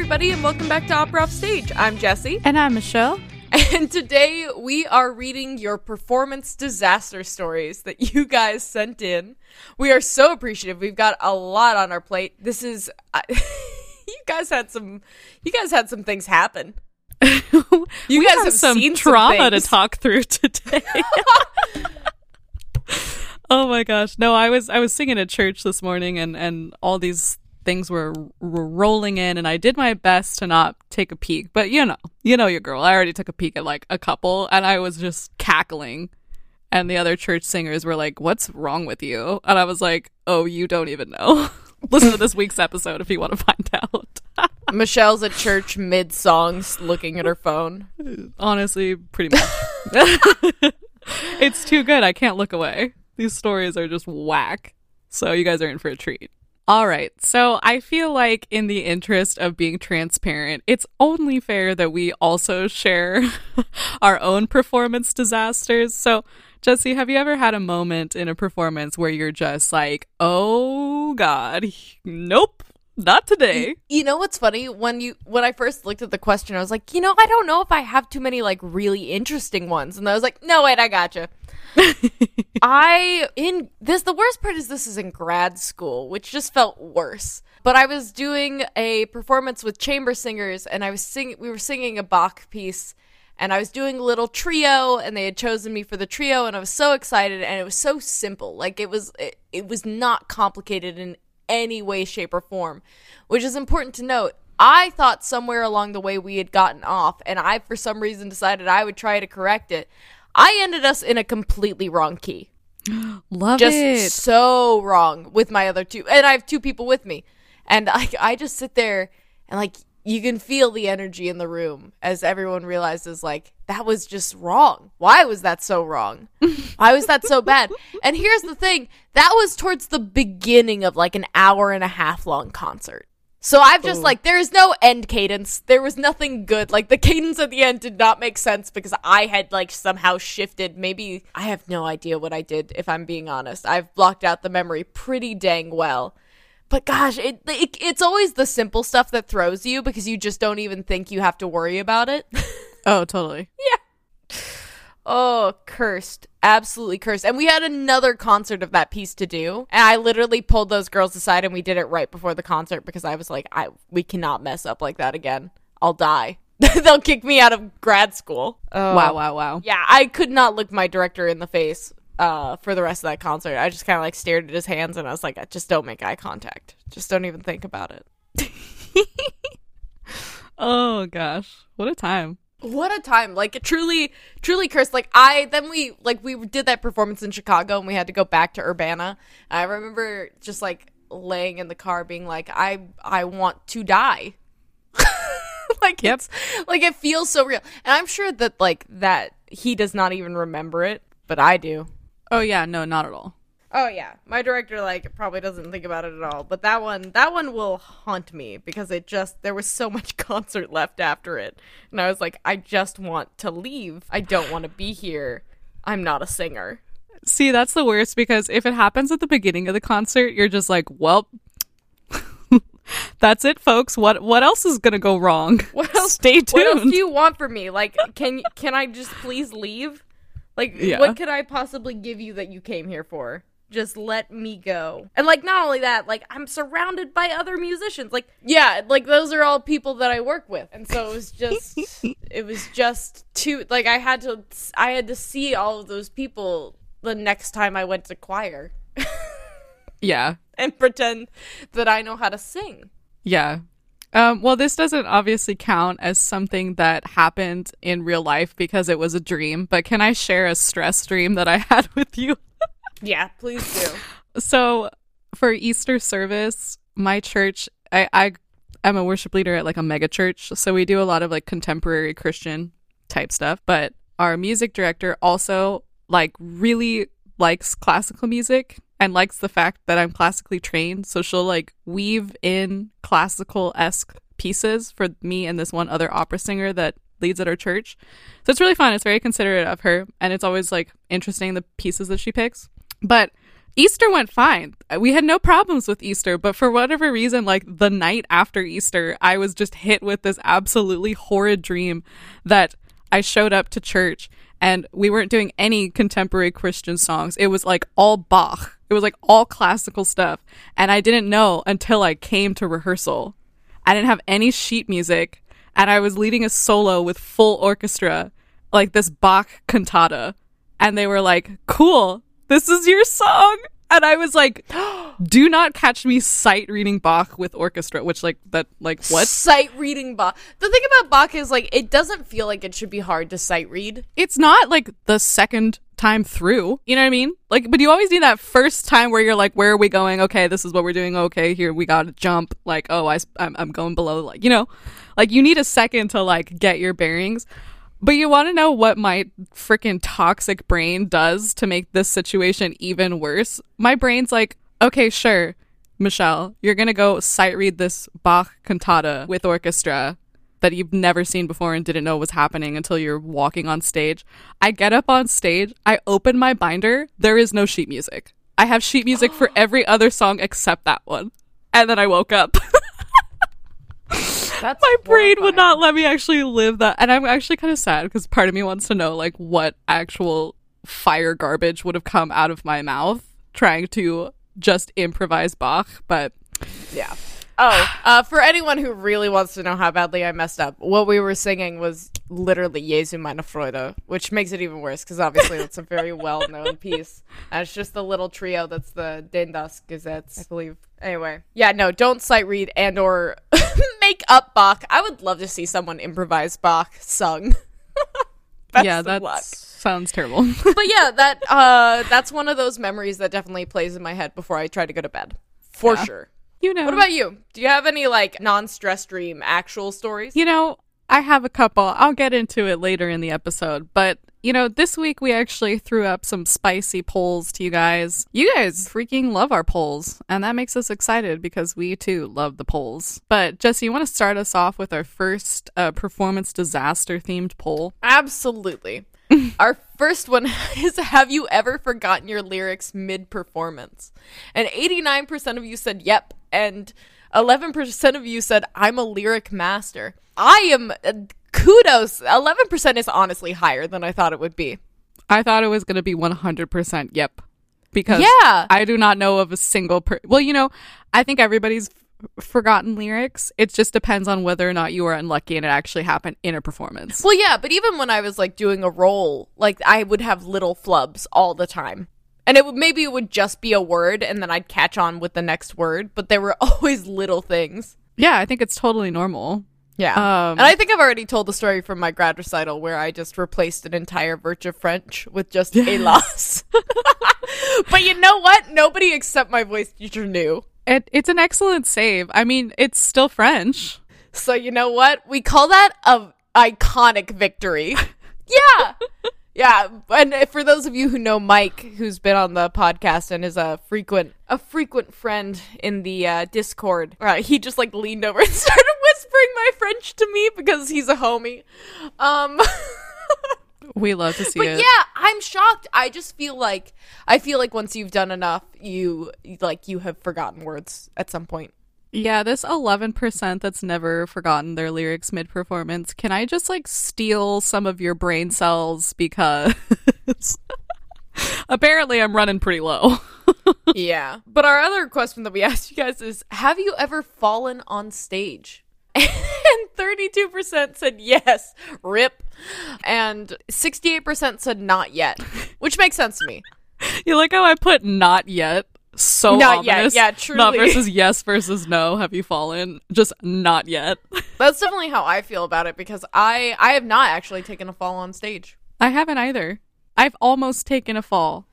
everybody, and welcome back to Opera Off Stage. I'm Jesse, And I'm Michelle. and today we are reading your performance disaster stories that you guys sent in. We are so appreciative. We've got a lot on our plate. This is, uh, you guys had some, you guys had some things happen. You we guys have, have some seen some trauma to talk through today. oh my gosh. No, I was I was singing at church this morning and and all these things were, were rolling in and I did my best to not take a peek. But you know, you know your girl. I already took a peek at like a couple and I was just cackling. And the other church singers were like, "What's wrong with you?" And I was like, "Oh, you don't even know." Listen to this week's episode if you want to find out. Michelle's at church mid songs looking at her phone. Honestly, pretty much. it's too good. I can't look away. These stories are just whack. So you guys are in for a treat. All right. So I feel like in the interest of being transparent, it's only fair that we also share our own performance disasters. So Jesse, have you ever had a moment in a performance where you're just like, "Oh god, nope, not today." You know what's funny? When you when I first looked at the question, I was like, you know, I don't know if I have too many like really interesting ones. And I was like, no, wait, I gotcha. I in this the worst part is this is in grad school, which just felt worse. But I was doing a performance with chamber singers, and I was singing. We were singing a Bach piece, and I was doing a little trio, and they had chosen me for the trio, and I was so excited, and it was so simple. Like it was, it, it was not complicated in any way, shape, or form, which is important to note. I thought somewhere along the way we had gotten off, and I, for some reason, decided I would try to correct it. I ended us in a completely wrong key. Love Just it. so wrong with my other two. And I have two people with me. And I, I just sit there and, like, you can feel the energy in the room as everyone realizes, like, that was just wrong. Why was that so wrong? Why was that so bad? And here's the thing that was towards the beginning of, like, an hour and a half long concert. So I've just like there is no end cadence. There was nothing good. Like the cadence at the end did not make sense because I had like somehow shifted. Maybe I have no idea what I did if I'm being honest. I've blocked out the memory pretty dang well. But gosh, it, it it's always the simple stuff that throws you because you just don't even think you have to worry about it. Oh, totally. Yeah. Oh, cursed. Absolutely cursed. And we had another concert of that piece to do. And I literally pulled those girls aside and we did it right before the concert because I was like, I we cannot mess up like that again. I'll die. They'll kick me out of grad school. Oh. Wow, wow, wow. Yeah, I could not look my director in the face uh, for the rest of that concert. I just kind of like stared at his hands and I was like, I just don't make eye contact. Just don't even think about it. Oh gosh, what a time. What a time! Like truly, truly cursed. Like I then we like we did that performance in Chicago and we had to go back to Urbana. I remember just like laying in the car, being like, I I want to die. like Yep. it's like it feels so real, and I'm sure that like that he does not even remember it, but I do. Oh yeah, no, not at all. Oh yeah, my director like probably doesn't think about it at all, but that one that one will haunt me because it just there was so much concert left after it. And I was like I just want to leave. I don't want to be here. I'm not a singer. See, that's the worst because if it happens at the beginning of the concert, you're just like, well, that's it, folks. What what else is gonna go wrong? What else Stay tuned. What else do you want from me? Like can can I just please leave? Like Yeah. what could I possibly give you that you came here for? Just let me go. And like not only that, like I'm surrounded by other musicians. Like yeah, like those are all people that I work with. And so it was just it was just too like I had to I had to see all of those people the next time I went to choir yeah, and pretend that I know how to sing. yeah. Um, well, this doesn't obviously count as something that happened in real life because it was a dream. But can I share a stress dream that I had with you? Yeah, please do. So for Easter service, my church, I, I am a worship leader at like a mega church. So we do a lot of like contemporary Christian type stuff. But our music director also like really likes classical music and likes the fact that I'm classically trained. So she'll like weave in classical esque pieces for me and this one other opera singer that leads at our church. So it's really fun. It's very considerate of her. And it's always like interesting the pieces that she picks. But Easter went fine. We had no problems with Easter, but for whatever reason, like the night after Easter, I was just hit with this absolutely horrid dream that I showed up to church and we weren't doing any contemporary Christian songs. It was like all Bach. It was like all classical stuff. And I didn't know until I came to rehearsal. I didn't have any sheet music and I was leading a solo with full orchestra, like this Bach cantata. And they were like, cool, this is your song. And I was like, do not catch me sight reading Bach with orchestra, which like that like what? Sight reading Bach. The thing about Bach is like it doesn't feel like it should be hard to sight read. It's not like the second time through. You know what I mean? Like, but you always need that first time where you're like, where are we going? Okay, this is what we're doing. Okay, here we got to jump. Like, oh, I, I'm, I'm going below. Like, you know, like you need a second to like get your bearings. But you want to know what my freaking toxic brain does to make this situation even worse? My brain's like, okay, sure, Michelle, you're going to go sight read this Bach cantata with orchestra that you've never seen before and didn't know was happening until you're walking on stage. I get up on stage, I open my binder, there is no sheet music. I have sheet music for every other song except that one. And then I woke up. That's my brain would not let me actually live that and i'm actually kind of sad because part of me wants to know like what actual fire garbage would have come out of my mouth trying to just improvise bach but Yeah. Oh, uh, for anyone who really wants to know how badly I messed up, what we were singing was literally Jesu meine Freude, which makes it even worse because obviously it's a very well known piece. And it's just the little trio that's the Denn das Gesetz, I believe. Anyway, yeah, no, don't sight read and or make up Bach. I would love to see someone improvise Bach sung. Best yeah that sounds terrible But yeah, that uh, that's one of those memories that definitely plays in my head before I try to go to bed, for Yeah. sure. You know What about you? Do you have any like non-stress dream actual stories? you know i have a couple i'll get into it later in the episode but you know this week we actually threw up some spicy polls to you guys you guys freaking love our polls and that makes us excited because we too love the polls but jesse you want to start us off with our first uh, performance disaster themed poll Absolutely. Our first one is Have you ever forgotten your lyrics mid performance? And 89% of you said yep, and 11% of you said I'm a lyric master. I am. Uh, kudos. 11% is honestly higher than I thought it would be. i thought it was going to be 100% yep because Yeah. i do not know of a single per- well you know i think everybody's forgotten lyrics it just depends on whether or not you were unlucky and it actually happened in a performance Well, yeah, but even when I was like doing a role, like I would have little flubs all the time. And it would maybe it would just be a word and then I'd catch on with the next word, but there were always little things. Yeah, I think it's totally normal. Yeah. Um, and I think I've already told the story from my grad recital where I just replaced an entire verge of French with just a loss. but you know what? Nobody except my voice teacher knew. It, it's an excellent save. I mean, it's still French. So you know what? We call that a iconic victory. yeah. Yeah, and for those of you who know Mike, who's been on the podcast and is a frequent a frequent friend in the uh, Discord, uh, he just like leaned over and started whispering my French to me because he's a homie. Um, We love to see but it. yeah, I'm shocked. I just feel like I feel like once you've done enough, you like you have forgotten words at some point. Yeah, this 11% that's never forgotten their lyrics mid performance. Can I just like steal some of your brain cells because apparently I'm running pretty low. yeah. But our other question that we asked you guys is Have you ever fallen on stage? and 32% said yes, rip. And 68% said not yet, which makes sense to me. you like how I put not yet? So Not yet, ominous. yeah, Not versus yes versus no. Have you fallen? Just not yet. That's definitely how I feel about it because I I have not actually taken a fall on stage. I haven't either. I've almost taken a fall.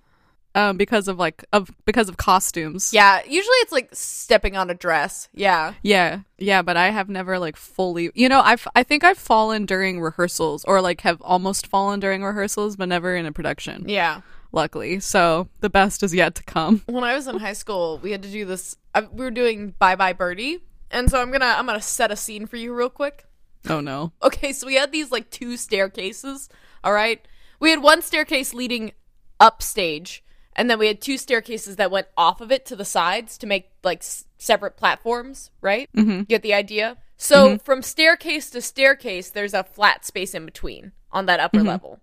Um, because of like of because of costumes. Yeah, usually it's like stepping on a dress. Yeah. Yeah, yeah, but I have never like fully. You know, I've I think I've fallen during rehearsals or like have almost fallen during rehearsals, but never in a production. Yeah. Luckily, so the best is yet to come. when I was in high school, we had to do this. We were doing Bye Bye Birdie, and so I'm gonna I'm gonna set a scene for you real quick. Oh no. Okay, so we had these like two staircases. All right, we had one staircase leading upstage, and then we had two staircases that went off of it to the sides to make like s- separate platforms, right? Mm-hmm. Get the idea? So from staircase to staircase, there's a flat space in between on that upper level.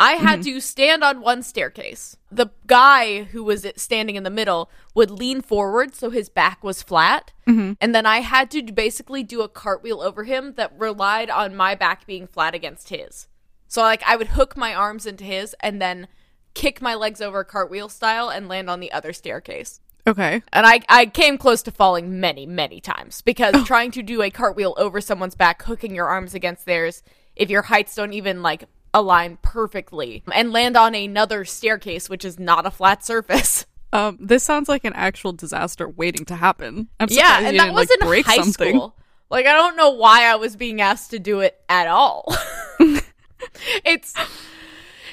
I had mm-hmm. to stand on one staircase. The guy who was standing in the middle would lean forward so his back was flat. Mm-hmm. And then I had to basically do a cartwheel over him that relied on my back being flat against his. So, like, I would hook my arms into his and then kick my legs over cartwheel style and land on the other staircase. Okay. And I, I came close to falling many, many times because oh. trying to do a cartwheel over someone's back, hooking your arms against theirs, if your heights don't even like align perfectly, and land on another staircase, which is not a flat surface. Um, this sounds like an actual disaster waiting to happen. I'm yeah, and that was like, in break high something. school. Like, I don't know why I was being asked to do it at all. it's.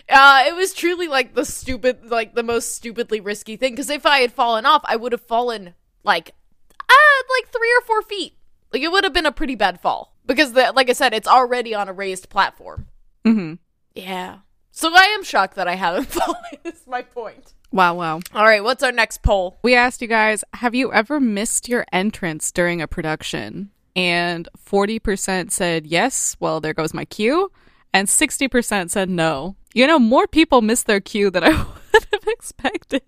Uh, it was truly like the stupid, like the most stupidly risky thing. Because if I had fallen off, I would have fallen like, uh, like three or four feet. Like it would have been a pretty bad fall because, the, like I said, it's already on a raised platform. hmm Yeah. So I am shocked that I haven't fallen. Is my point. Wow, wow. All right, what's our next poll? We asked you guys, have you ever missed your entrance during a production? And 40% said yes, well, there goes my cue. And 60% said no. You know, more people miss their cue than I would have expected.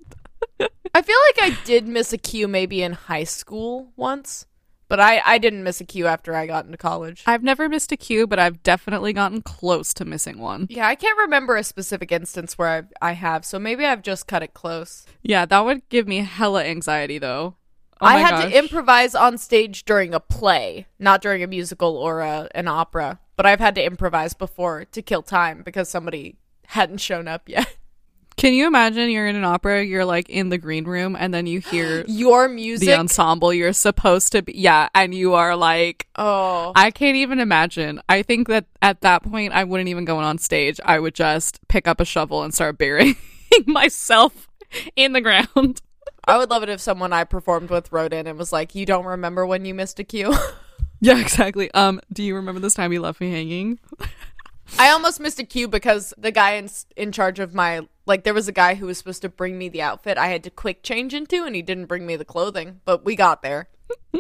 I feel like I did miss a cue maybe in high school once, but I I didn't miss a cue after I got into college. I've never missed a cue, but I've definitely gotten close to missing one. Yeah, I can't remember a specific instance where I've, I have, so maybe I've just cut it close. Yeah, that would give me hella anxiety, though. Oh I had gosh. to improvise on stage during a play, not during a musical or a, an opera. But I've had to improvise before to kill time because somebody hadn't shown up yet. Can you imagine you're in an opera, you're like in the green room, and then you hear Your music. the ensemble you're supposed to be yeah and you are like oh, i can't even imagine. I think that at that point i wouldn't even go on stage. I would just pick up a shovel and start burying myself in the ground. I would love it if someone I performed with wrote in and was like, "You don't remember when you missed a cue." yeah exactly. Um do you remember this time you left me hanging? I almost missed a cue because the guy in in charge of my like there was a guy who was supposed to bring me the outfit I had to quick change into and he didn't bring me the clothing, but we got there.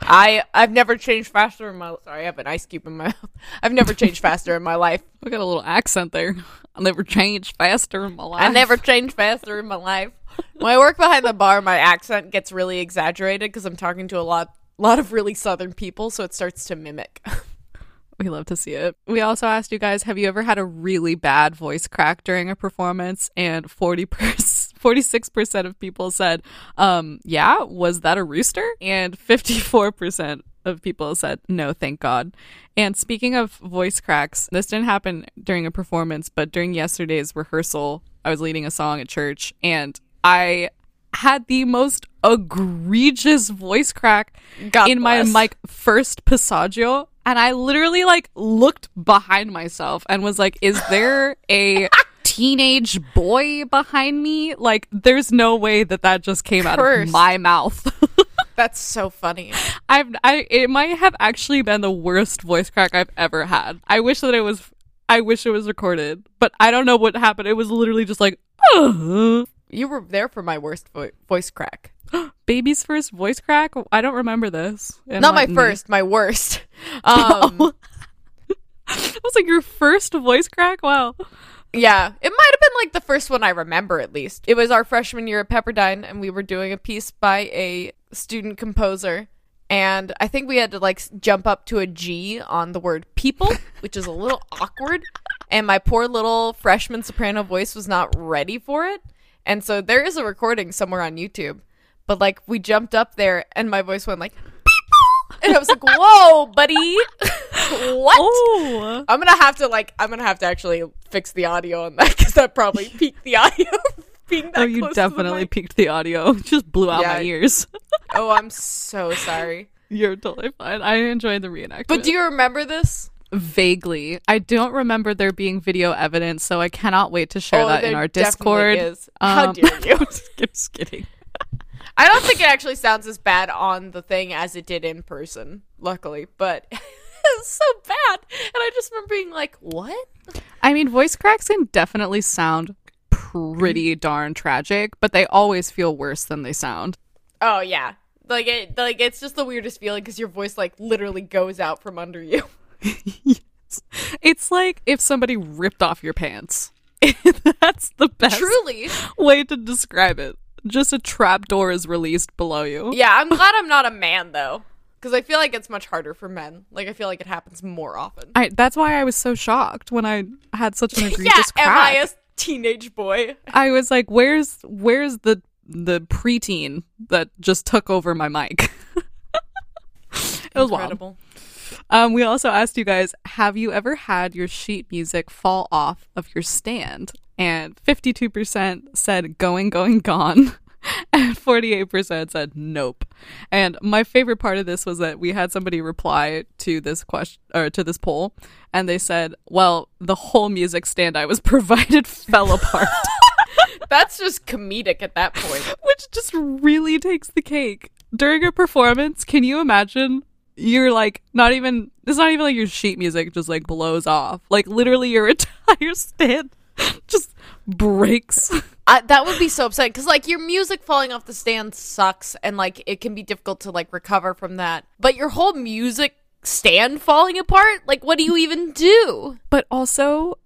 I I've never changed faster in my sorry, I have an ice cube in my mouth. I've never changed faster in my life. i got a little accent there i'll never change faster in my life I never changed faster in my life. When I work behind the bar, my accent gets really exaggerated because I'm talking to a lot lot of really southern people, so it starts to mimic. We love to see it. We also asked you guys have you ever had a really bad voice crack during a performance? And 40 46% of people said um yeah was that a rooster? And 54% of people said no thank god. And speaking of voice cracks this didn't happen during a performance but during yesterday's rehearsal i was leading a song at church and i had the most egregious voice crack God in my bless. like first passaggio and I literally like looked behind myself and was like, is there a teenage boy behind me? Like, there's no way that that just came out of my mouth. That's so funny. I've, I, it might have actually been the worst voice crack I've ever had. I wish that it was, I wish it was recorded, but I don't know what happened. It was literally just like, "Ugh." You were there for my worst vo- voice crack. baby's first voice crack. I don't remember this. Not my first, my worst. Um, It was like your first voice crack. Wow. yeah, it might have been like the first one I remember at least. It was our freshman year at Pepperdine, and we were doing a piece by a student composer. And I think we had to like jump up to a G on the word people, which is a little awkward. And my poor little freshman soprano voice was not ready for it. And so there is a recording somewhere on YouTube. But like we jumped up there and my voice went like. And I was like, whoa, buddy. what? Oh. I'm gonna have to like I'm gonna have to actually fix the audio on that because that probably peaked the audio. being that Oh, you close to the definitely peaked the audio. Just blew out my ears. Oh, I'm so sorry. You're totally fine. I enjoyed the reenactment. But do you remember this? Vaguely? I don't remember there being video evidence, so I cannot wait to share Oh, that in our Discord. is. How Um, dare you? just kidding. I don't think it actually sounds as bad on the thing as it did in person, luckily, but it's so bad. And I just remember being like, what? I mean, voice cracks can definitely sound pretty darn tragic, but they always feel worse than they sound. Oh yeah, like it, like it's just the weirdest feeling because your voice like literally goes out from under you. yes. It's like if somebody ripped off your pants. That's the best Truly, way to describe it. Just a trap door is released below you. yeah. I'm glad I'm not a man though, because I feel like it's much harder for men. Like I feel like it happens more often. I, that's why I was so shocked when I had such an egregious yeah, crack. am I a teenage boy? I was like, "Where's where's the the preteen that just took over my mic?" it was wild. Incredible. Um, we also asked you guys, have you ever had your sheet music fall off of your stand? And 52% said going, going, gone. And 48% said nope. And my favorite part of this was that we had somebody reply to this question or to this poll and they said, "Well, the whole music stand I was provided fell apart." That's just comedic at that point. which just really takes the cake. During a performance, can you imagine you're like not even it's not even like your sheet music just like blows off. Like literally your entire stand just breaks. I, that would be so upsetting because like your music falling off the stand sucks and like it can be difficult to like recover from that but your whole music stand falling apart like what do you even do But also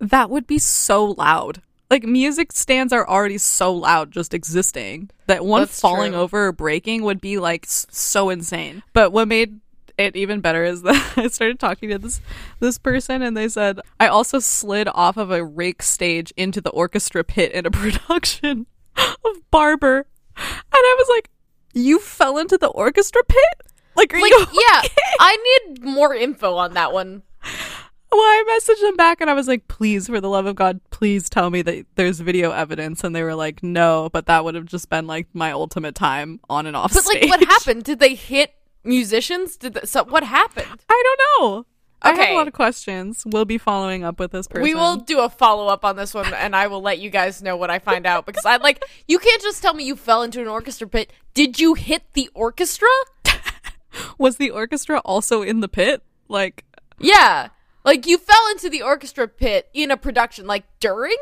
that would be so loud. Like music stands are already so loud just existing that one That's falling true. over or breaking would be like s- so insane. But what made it even better is that I started talking to this this person and they said I also slid off of a rake stage into the orchestra pit in a production of Barber. And I was like, "You fell into the orchestra pit?" Like, like you yeah i need more info on that one Well, I messaged them back and I was like, please, for the love of God, please tell me that there's video evidence. And they were like, no, but that would have just been like my ultimate time on and off but stage. like what happened did they hit musicians did that, so what happened I don't know. I have Okay. a lot of questions. We'll be following up with this person. we will do a follow-up on this one and i will let you guys know what i find out because i like you can't just tell me you fell into an orchestra pit did you hit the orchestra Was the orchestra also in the pit? Like, Yeah. Like you fell into the orchestra pit in a production, like during?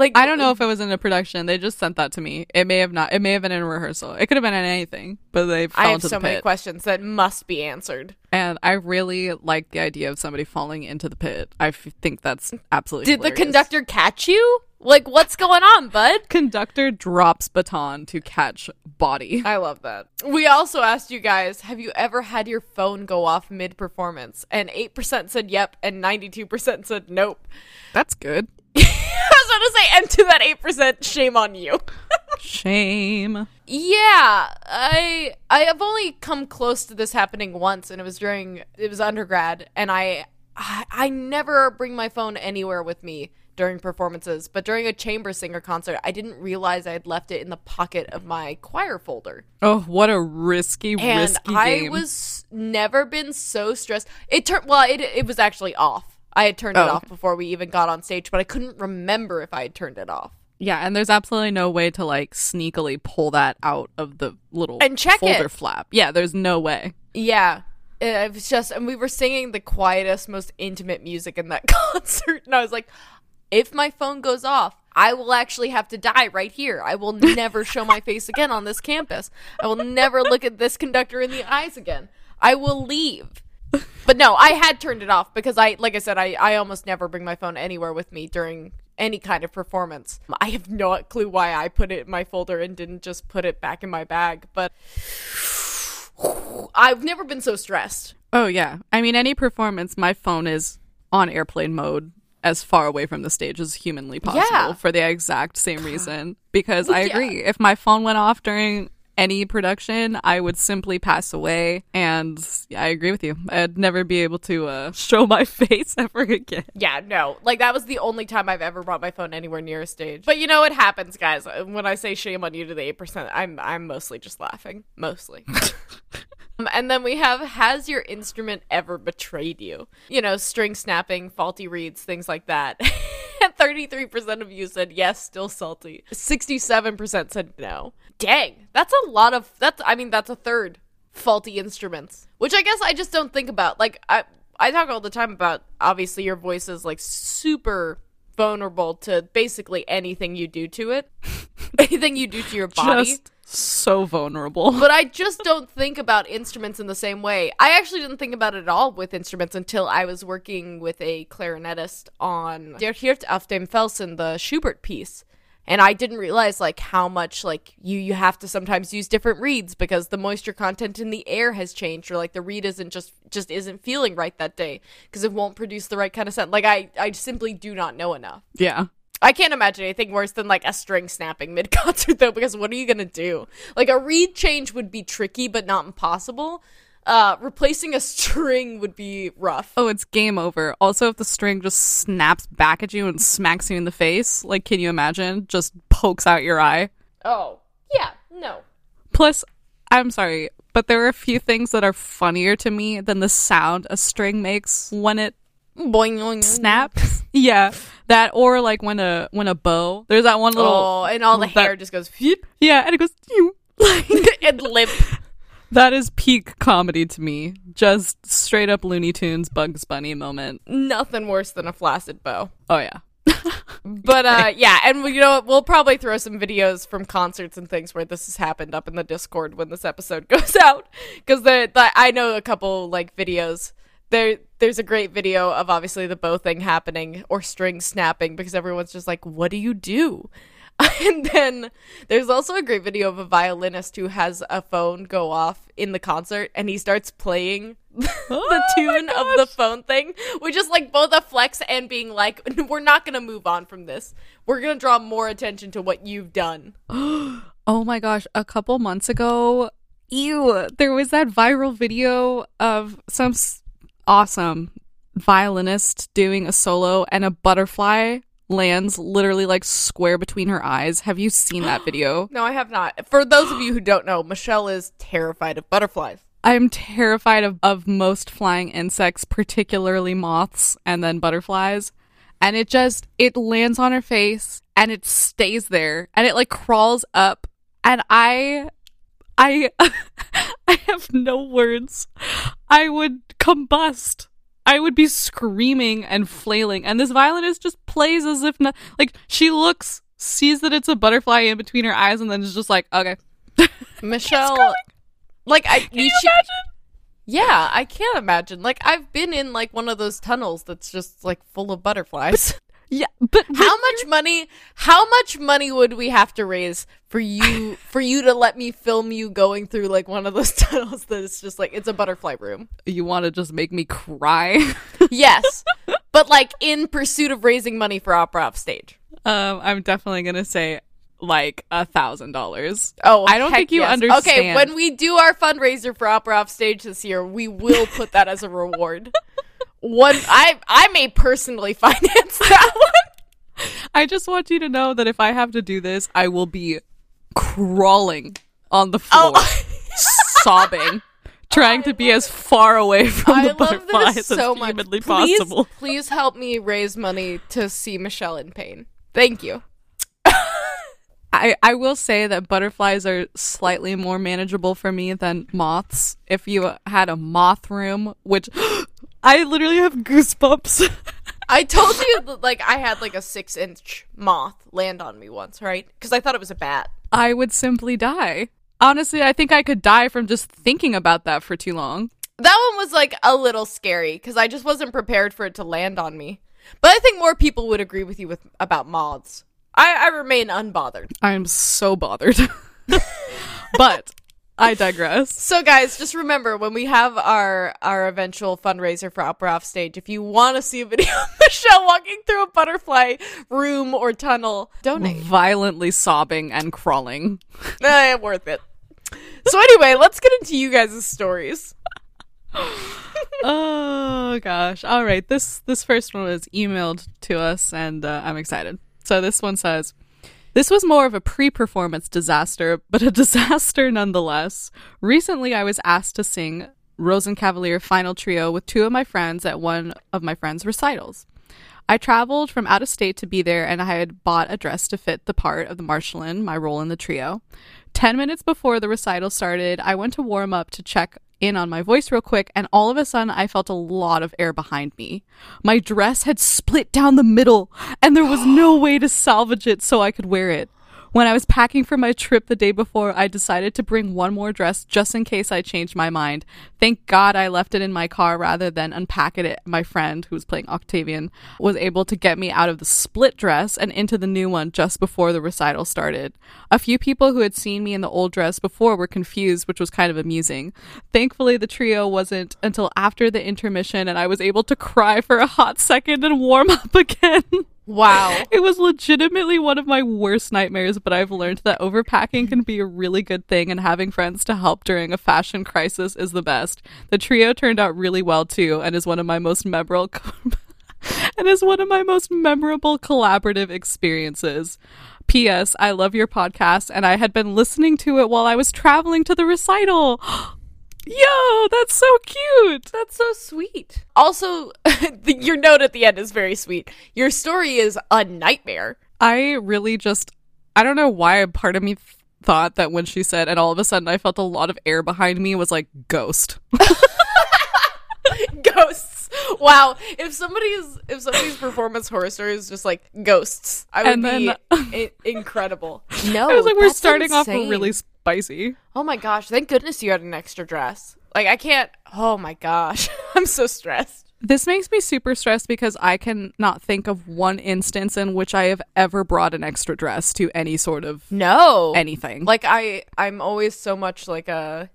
Like I don't know if it was in a production. They just sent that to me. It may have not. It may have been in a rehearsal. It could have been in anything, but they fell I have so many questions that must be answered. and I really like the idea of somebody falling into the pit. I f- think that's absolutely. Did the conductor catch you? Like what's going on, bud? conductor drops baton to catch body. I love that. We also asked you guys, have you ever had your phone go off mid performance? And 8% said yep and 92% said nope. That's good. I was going to say and to that 8% shame on you. Shame. Yeah, I I have only come close to this happening once, and it was during it was undergrad, and I I, I never bring my phone anywhere with me during performances, but during a chamber singer concert, I didn't realize I had left it in the pocket of my choir folder, Oh, what a risky, and risky I game. was never been so stressed. It turned well, it it was actually off. I had turned Oh, it off okay. before we even got on stage, but I couldn't remember if I had turned it off. yeah, and there's absolutely no way to like sneakily pull that out of the little And check folder it. flap. Yeah, there's no way. Yeah. It was just, and we were singing the quietest, most intimate music in that concert. And I was like, if my phone goes off, I will actually have to die right here. I will never show my face again on this campus. I will never look at this conductor in the eyes again. I will leave. But no, I had turned it off because I, like I said, I, I almost never bring my phone anywhere with me during any kind of performance. I have no clue why I put it in my folder and didn't just put it back in my bag, but I've never been so stressed. Oh yeah. I mean, any performance, my phone is on airplane mode as far away from the stage as humanly possible Yeah. for the exact same reason. Because I Yeah. agree, if my phone went off during any production, I would simply pass away. And I agree with you. I'd never be able to uh, show my face ever again. Yeah, no. Like that was the only time I've ever brought my phone anywhere near a stage. But you know it happens, guys. When I say shame on you to the 8%, I'm I'm mostly just laughing. Mostly. Um, and then we have has your instrument ever betrayed you? You know, string snapping, faulty reeds, things like that. 33% of you said yes, still salty. 67% said no. Dang, that's a lot of that's I mean that's a third faulty instruments, which I guess I just don't think about. Like I I talk all the time about obviously your voice is like super vulnerable to basically anything you do to it, anything you do to your body. Just so vulnerable. but I just don't think about instruments in the same way. I actually didn't think about it at all with instruments until I was working with a clarinetist on Der Hirt auf dem Felsen, the Schubert piece. And I didn't realize like how much like you you have to sometimes use different reeds because the moisture content in the air has changed or like the reed isn't just just isn't feeling right that day because it won't produce the right kind of sound. Like I I simply do not know enough. yeah. I can't imagine anything worse than like a string snapping mid concert though, because what are you gonna do? Like a reed change would be tricky but not impossible. Uh, replacing a string would be rough. Oh, it's game over. Also, if the string just snaps back at you and smacks you in the face, like, can you imagine? Just pokes out your eye. Oh, yeah, no. Plus, I'm sorry, but there are a few things that are funnier to me than the sound a string makes when it Boing, boing, snaps. yeah, that or like when a when a bow. There's that one little Oh, and all the that- hair just goes whoop, yeah, and it goes. "Phew." and limp. That is peak comedy to me. Just straight up Looney Tunes Bugs Bunny moment. Nothing worse than a flaccid bow. Oh yeah. But uh, yeah, and you know? We'll probably throw some videos from concerts and things where this has happened up in the Discord when this episode goes out, because the, the I know a couple like videos. There, there's a great video of obviously the bow thing happening or string snapping because everyone's just like, "What do you do?" And then there's also a great video of a violinist who has a phone go off in the concert and he starts playing the Oh tune of the phone thing, which is like both a flex and being like, we're not going to move on from this. We're going to draw more attention to what you've done. Oh my gosh, a couple months ago, ew, there was that viral video of some s- awesome violinist doing a solo and a butterfly lands literally like square between her eyes. Have you seen that video? No, I have not. For those of you who don't know, Michelle is terrified of butterflies. I'm terrified of, of most flying insects, particularly moths and then butterflies. And it just it lands on her face and it stays there and it like crawls up and I I I have no words. I would combust. I would be screaming and flailing and this violinist just plays as if not like she looks sees that it's a butterfly in between her eyes and then is just like okay. Michelle, like I, Can you she- imagine? yeah, I can't imagine. Like I've been in like one of those tunnels that's just like full of butterflies. Yeah, but how much money? How much money would we have to raise for you for you to let me film you going through like one of those tunnels that is just like it's a butterfly room? you want to just make me cry? Yes, but like in pursuit of raising money for opera off stage. um, I'm definitely gonna say like a thousand dollars. Oh, I don't think you yes. Okay, when we do our fundraiser for opera off stage this year, we will put that as a reward. One, I I may personally finance that one. I just want you to know that if I have to do this, I will be crawling on the oh. floor, Oh. sobbing, trying to be as far away from I the butterflies so as much. humanly Please, possible. please help me raise money to see Michelle in pain. Thank you. I, I will say that butterflies are slightly more manageable for me than moths. If you had a moth room, which I literally have goosebumps. I told you like I had like a six inch moth land on me once, right? Because I thought it was a bat. I would simply die. Honestly, I think I could die from just thinking about that for too long. That one was like a little scary because I just wasn't prepared for it to land on me. But I think more people would agree with you with about moths. I, I remain unbothered. I'm so bothered. but I digress. So guys, just remember when we have our our eventual fundraiser for Opera Off Stage, if you want to see a video of Michelle walking through a butterfly room or tunnel, donate. Violently sobbing and crawling. Eh, worth it. So anyway, let's get into you guys' stories. oh gosh. All right. This this first one was emailed to us and uh, I'm excited. So this one says this was more of a pre performance disaster, but a disaster nonetheless. Recently, I was asked to sing Rosenkavalier Final Trio with two of my friends at one of my friends' recitals. I traveled from out of state to be there, and I had bought a dress to fit the part of the Marschallin, my role in the trio. Ten minutes before the recital started, I went to warm up to check in on my voice real quick, and all of a sudden I felt a lot of air behind me. My dress had split down the middle, and there was no way to salvage it so I could wear it. When I was packing for my trip the day before, I decided to bring one more dress just in case I changed my mind. Thank God I left it in my car rather than unpack it. My friend, who was playing Octavian, was able to get me out of the split dress and into the new one just before the recital started. A few people who had seen me in the old dress before were confused, which was kind of amusing. Thankfully, the trio wasn't until after the intermission, and I was able to cry for a hot second and warm up again. Wow. It was legitimately one of my worst nightmares, but I've learned that overpacking can be a really good thing and having friends to help during a fashion crisis is the best. The trio turned out really well too and is one of my most memorable and is one of my most memorable collaborative experiences. P.S. I love your podcast and I had been listening to it while I was traveling to the recital. Oh, Yo, that's so cute. That's so sweet. Also, the, your note at the end is very sweet. Your story is a nightmare. I really just, I don't know why a part of me th- thought that when she said, and all of a sudden I felt a lot of air behind me was like ghost. ghosts. Wow. If somebody's if somebody's performance horror story is just like ghosts, I would And then- be I- incredible. No, I was like, we're starting off insane. really spicy. Oh my gosh! Thank goodness you had an extra dress. Like I can't. Oh my gosh, I'm so stressed. This makes me super stressed because I can not think of one instance in which I have ever brought an extra dress to any sort of No, anything. like I I'm always so much like a.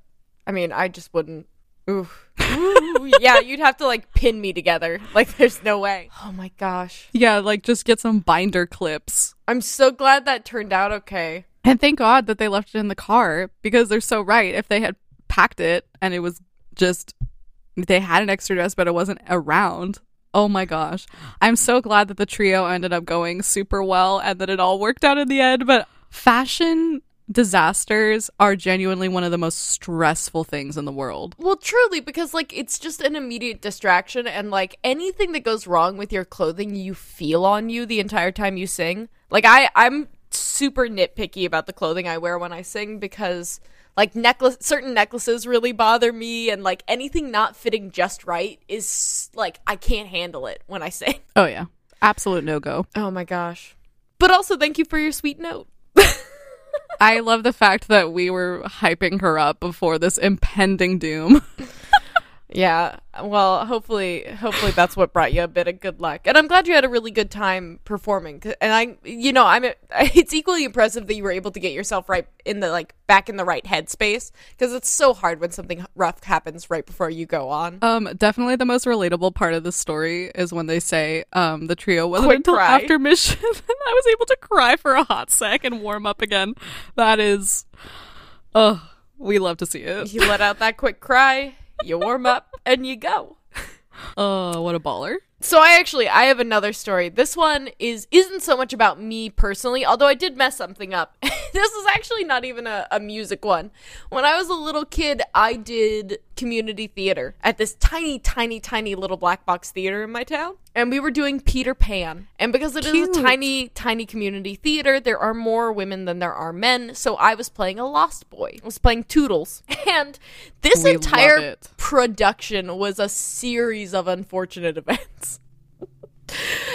I mean, I just wouldn't. Ooh. Ooh, yeah, you'd have to like pin me together. Like, there's no way. Oh my gosh. yeah, like just get some binder clips. I'm so glad that turned out okay. And thank God that they left it in the car because they're so right. If they had packed it and it was just they had an extra dress but it wasn't around. Oh my gosh. I'm so glad that the trio ended up going super well and that it all worked out in the end, but fashion disasters are genuinely one of the most stressful things in the world. Well, truly, because like it's just an immediate distraction, and like anything that goes wrong with your clothing, you feel on you the entire time you sing. Like I, I'm super nitpicky about the clothing I wear when I sing because like necklace, certain necklaces really bother me, and like anything not fitting just right is like I can't handle it when I sing. Oh yeah. Absolute no-go. Oh my gosh! But also, thank you for your sweet note. I love the fact that we were hyping her up before this impending doom. Yeah. Well, hopefully, hopefully that's what brought you a bit of good luck. And I'm glad you had a really good time performing. And I, you know, I'm. It's equally impressive that you were able to get yourself right in the like back in the right headspace because it's so hard when something rough happens right before you go on. Um, definitely the most relatable part of the story is when they say um the trio wasn't Quick until cry. after mission and I was able to cry for a hot sec and warm up again. That is, oh, we love to see it. You let out that quick cry, you warm up, and you go. Oh, what a baller! So I actually I have another story. This one is isn't so much about me personally, although I did mess something up. this is actually not even a, a music one. When I was a little kid, I did community theater at this tiny, tiny, tiny little black box theater in my town. And we were doing Peter Pan. And because it is Cute. a tiny, tiny community theater, there are more women than there are men. So I was playing a lost boy. I was playing Tootles. And this We entire production was a series of unfortunate events.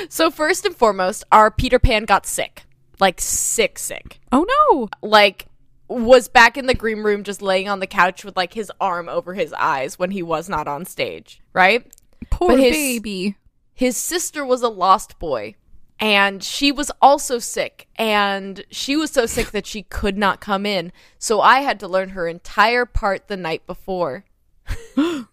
so first and foremost, our Peter Pan got sick. Like sick sick. Oh no! Like was back in the green room just laying on the couch with like his arm over his eyes when he was not on stage, right? Poor his- baby. His sister was a lost boy and she was also sick and she was so sick that she could not come in. So I had to learn her entire part the night before. Oh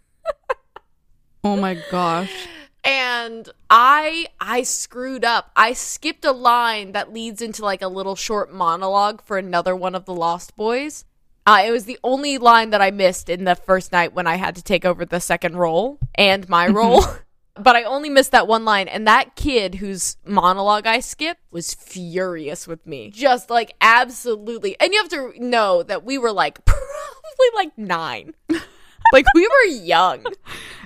my gosh! and i i screwed up i skipped a line that leads into like a little short monologue for another one of the lost boys uh, it was the only line that i missed in the first night when i had to take over the second role and my role but i only missed that one line and that kid whose monologue i skipped was furious with me just like absolutely and you have to know that we were like probably like nine like we were young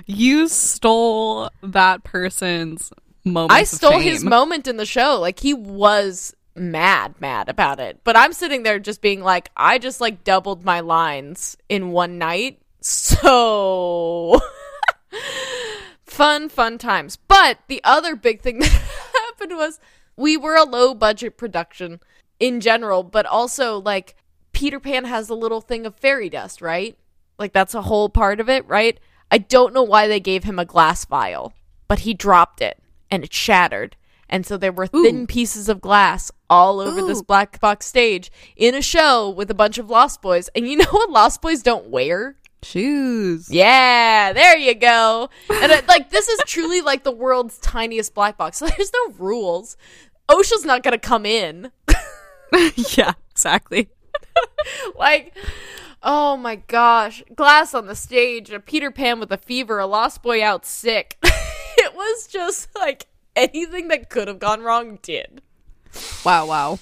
You stole that person's moment. I stole his moment in the show. Like he was mad, mad about it. But I'm sitting there just being like, I just like doubled my lines in one night. So fun, fun times. But the other big thing that happened was we were a low budget production in general, but also like Peter Pan has a little thing of fairy dust, right? Like that's a whole part of it, right? I don't know why they gave him a glass vial, but he dropped it and it shattered. And so there were thin Ooh. pieces of glass all over this black box stage in a show with a bunch of Lost Boys. And you know what Lost Boys don't wear? Shoes. Yeah, there you go. And it, like this is truly like the world's tiniest black box. So there's no rules. OSHA's not gonna come in. yeah, exactly. like, oh my gosh, glass on the stage, a Peter Pan with a fever, a Lost Boy out sick. it was just like anything that could have gone wrong did. Wow, wow.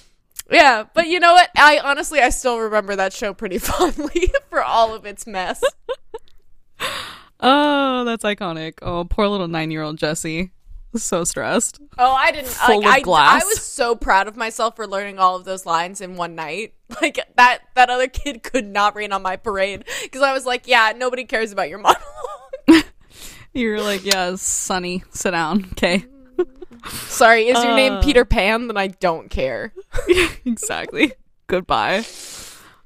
Yeah, but you know what? I honestly I still remember that show pretty fondly for all of its mess. Oh, that's iconic. Oh, poor little nine year old Jesse. So stressed. Oh, I didn't. Full like, of I, glass. I was so proud of myself for learning all of those lines in one night. Like that. That other kid could not rain on my parade because I was like, "Yeah, nobody cares about your monologue." You're like, yeah, Sonny, sit down. Okay. Sorry, is your name Uh. Peter Pan? Then I don't care. exactly. Goodbye.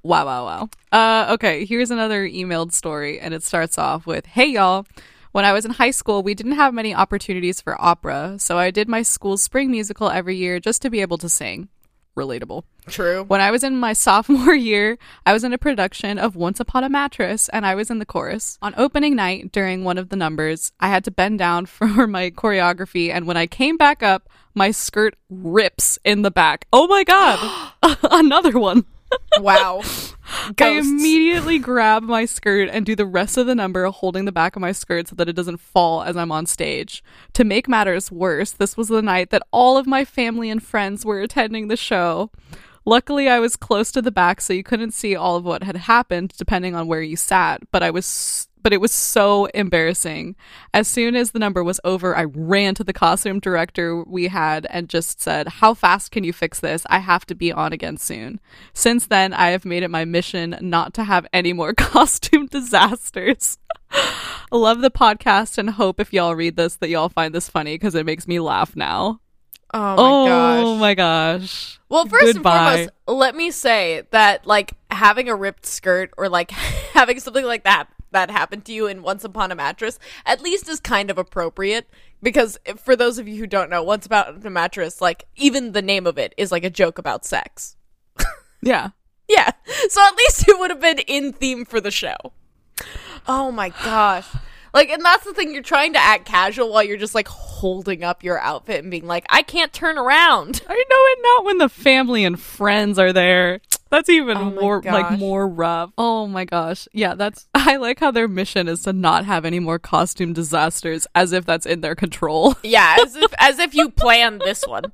Wow, wow, wow. Uh, okay, here's another emailed story, and it starts off with Hey, y'all. When I was in high school, we didn't have many opportunities for opera, so I did my school's spring musical every year just to be able to sing. Relatable. True. When I was in my sophomore year, I was in a production of Once Upon a Mattress and I was in the chorus. On opening night, during one of the numbers, I had to bend down for my choreography, and when I came back up, my skirt rips in the back. Oh my god! Another one. Wow. I immediately grab my skirt and do the rest of the number holding the back of my skirt so that it doesn't fall as I'm on stage. To make matters worse, this was the night that all of my family and friends were attending the show. Luckily, I was close to the back so you couldn't see all of what had happened depending on where you sat, but I was but it was so embarrassing. As soon as the number was over, I ran to the costume director we had and just said, How fast can you fix this? I have to be on again soon. Since then, I have made it my mission not to have any more costume disasters. Love the podcast and hope if y'all read this that y'all find this funny because it makes me laugh now. Oh my oh gosh. my gosh. Well, first Goodbye. and foremost, let me say that like having a ripped skirt or like having something like that that happened to you in Once Upon a Mattress at least is kind of appropriate because for those of you who don't know, Once Upon a Mattress, like even the name of it is like a joke about sex. Yeah. Yeah. So at least it would have been in theme for the show. Oh my gosh. Like, and that's the thing, you're trying to act casual while you're just like holding up your outfit and being like, I can't turn around. I know it not when the family and friends are there. That's even Oh my more like more rough. Oh my gosh. Yeah, that's I like how their mission is to not have any more costume disasters as if that's in their control. Yeah, as if as if you planned this one.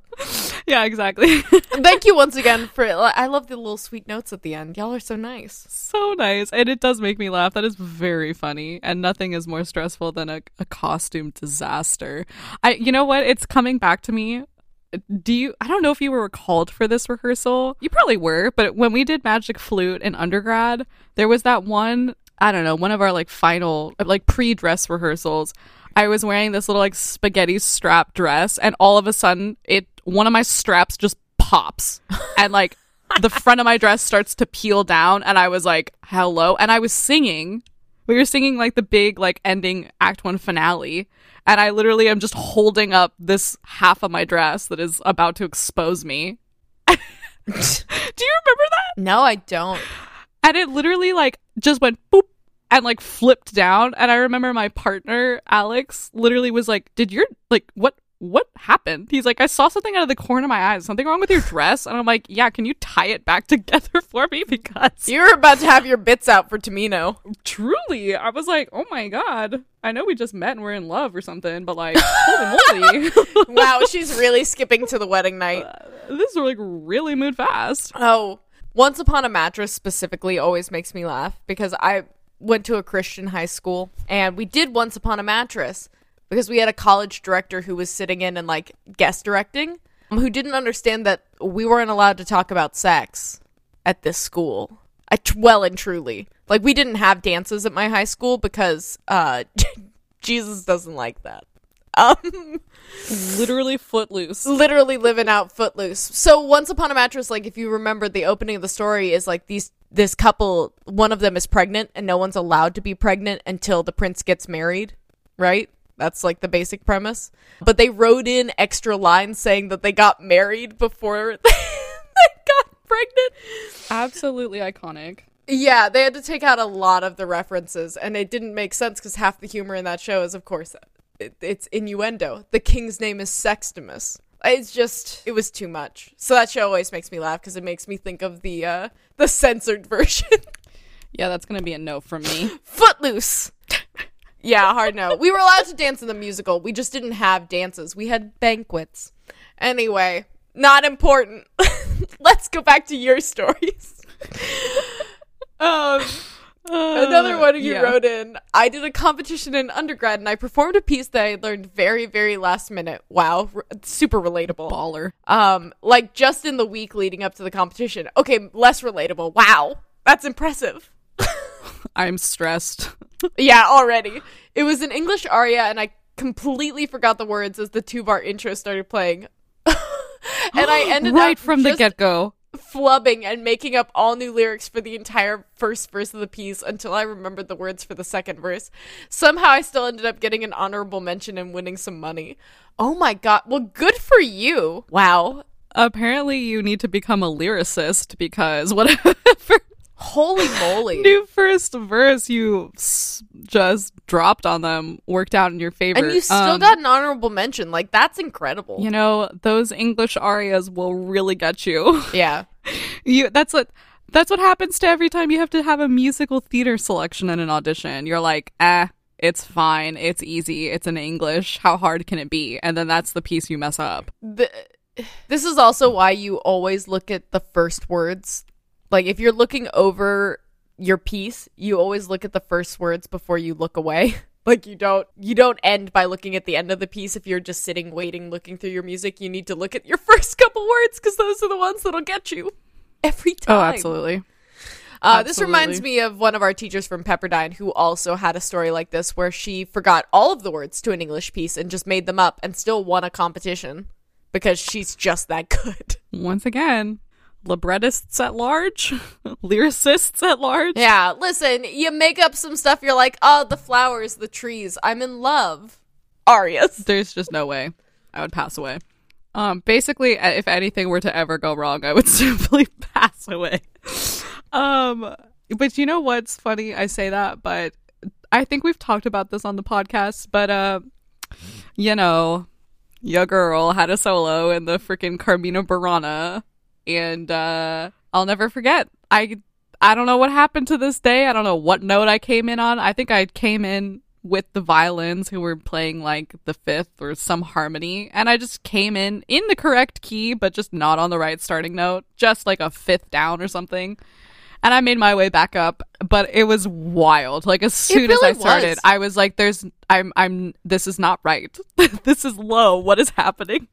yeah, exactly. Thank you once again for. I love the little sweet notes at the end. Y'all are so nice. so nice. And it does make me laugh. That is very funny. And nothing is more stressful than a, a costume disaster. I you know what? It's coming back to me. Do you I don't know if you were called for this rehearsal. You probably were, but when we did Magic Flute in undergrad, there was that one, I don't know, one of our like final like pre-dress rehearsals. I was wearing this little like spaghetti strap dress and all of a sudden it one of my straps just pops and like the front of my dress starts to peel down and I was like, "Hello." And I was singing. We were singing like the big like ending act 1 finale and I literally am just holding up this half of my dress that is about to expose me. Do you remember that? No, I don't. And it literally like just went boop and like flipped down. And I remember my partner, Alex, literally was like, Did your like what what happened? He's like, I saw something out of the corner of my eyes. Something wrong with your dress? And I'm like, Yeah, can you tie it back together for me? Because You're about to have your bits out for Tamino. truly, I was like, Oh my god. I know we just met and we're in love or something, but like, holy moly. Wow, she's really skipping to the wedding night. Uh, this is like really moved fast. Oh, Once Upon a Mattress specifically always makes me laugh because I went to a Christian high school and we did Once Upon a Mattress because we had a college director who was sitting in and like guest directing um, who didn't understand that we weren't allowed to talk about sex at this school. I t- well and truly. Like we didn't have dances at my high school because uh Jesus doesn't like that. Um Literally footloose. literally living out footloose. So once upon a mattress, like if you remember the opening of the story is like these this couple, one of them is pregnant and no one's allowed to be pregnant until the prince gets married, right? That's like the basic premise. But they wrote in extra lines saying that they got married before they got pregnant. Absolutely iconic. Yeah, they had to take out a lot of the references, and it didn't make sense because half the humor in that show is, of course, it, it's innuendo. The king's name is Sextimus. It's just, it was too much. So that show always makes me laugh because it makes me think of the uh, the censored version. Yeah, that's gonna be a no from me. Footloose. Yeah, hard no. We were allowed to dance in the musical. We just didn't have dances. We had banquets. Anyway, not important. Let's go back to your stories. um, Another one you yeah. wrote in. I did a competition in undergrad and I performed a piece that I learned very, very last minute. Wow, r- super relatable. baller. Um, like just in the week leading up to the competition. Okay, less relatable. Wow, that's impressive. I'm stressed. Yeah, already. It was an English aria, and I completely forgot the words as the two bar intro started playing. and I ended right up from the get go. flubbing and making up all new lyrics for the entire first verse of the piece until I remembered the words for the second verse. Somehow I still ended up getting an honorable mention and winning some money. Oh my god. Well, good for you. Wow. Apparently, you need to become a lyricist because whatever Holy moly. new first verse you s- just dropped on them worked out in your favor. and you still Um, got an honorable mention. Like, that's incredible. You know, those English arias will really get you. yeah. you that's what that's what happens to every time you have to have a musical theater selection in an audition. You're like, eh, it's fine, it's easy, it's in English. How hard can it be? And then that's the piece you mess up. the, this is also why you always look at the first words. Like if you're looking over your piece, you always look at the first words before you look away. Like you don't you don't end by looking at the end of the piece if you're just sitting waiting looking through your music. You need to look at your first couple words cuz those are the ones that'll get you every time. Oh, absolutely. Uh, this reminds me of one of our teachers from Pepperdine who also had a story like this where she forgot all of the words to an English piece and just made them up and still won a competition because she's just that good. Once again, librettists at large, lyricists at large. Yeah, listen, you make up some stuff, you're like, oh, the flowers, the trees, I'm in love. Arias. There's just no way I would pass away. Um, basically, if anything were to ever go wrong, I would simply pass away. Um, but you know what's funny? I say that, but I think we've talked about this on the podcast. But uh, you know, your girl had a solo in the freaking Carmina Burana, and uh, I'll never forget. I I don't know what happened to this day. I don't know what note I came in on. I think I came in with the violins who were playing like the fifth or some harmony, and I just came in in the correct key, but just not on the right starting note, just like a fifth down or something. And I made my way back up, but it was wild. Like as soon as I started, was. I was like, "There's, I'm, I'm. This is not right. this is low. What is happening?"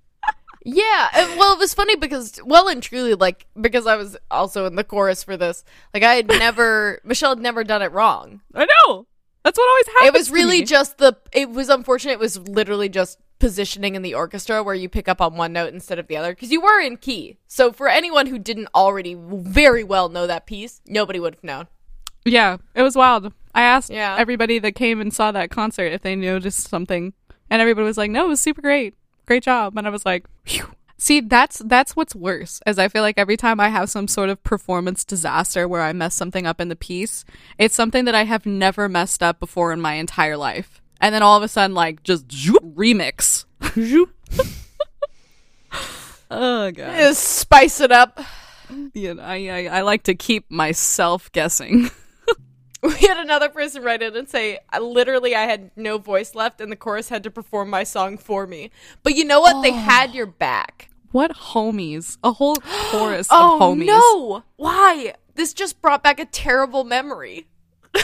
Yeah, and, well, it was funny because, well and truly, like, because I was also in the chorus for this, like, I had never, Michelle had never done it wrong. I know. That's what always happens. it was really just the it was unfortunate it was literally just positioning in the orchestra where you pick up on one note instead of the other because you were in key so for anyone who didn't already very well know that piece nobody would have known Yeah, it was wild. I asked Yeah. everybody that came and saw that concert if they noticed something, and everybody was like, "No, it was super great, great job." And I was like, Phew. "See, that's that's what's worse." As I feel like every time I have some sort of performance disaster where I mess something up in the piece, it's something that I have never messed up before in my entire life, and then all of a sudden, like, just zoop, remix. Zoop. oh god. Just spice it up Yeah, I, I I like to keep myself guessing. we had another person write in and say I- literally i had no voice left and the chorus had to perform my song for me but you know what they oh. had your back What homies? A whole chorus oh of homies. no why this just brought back a terrible memory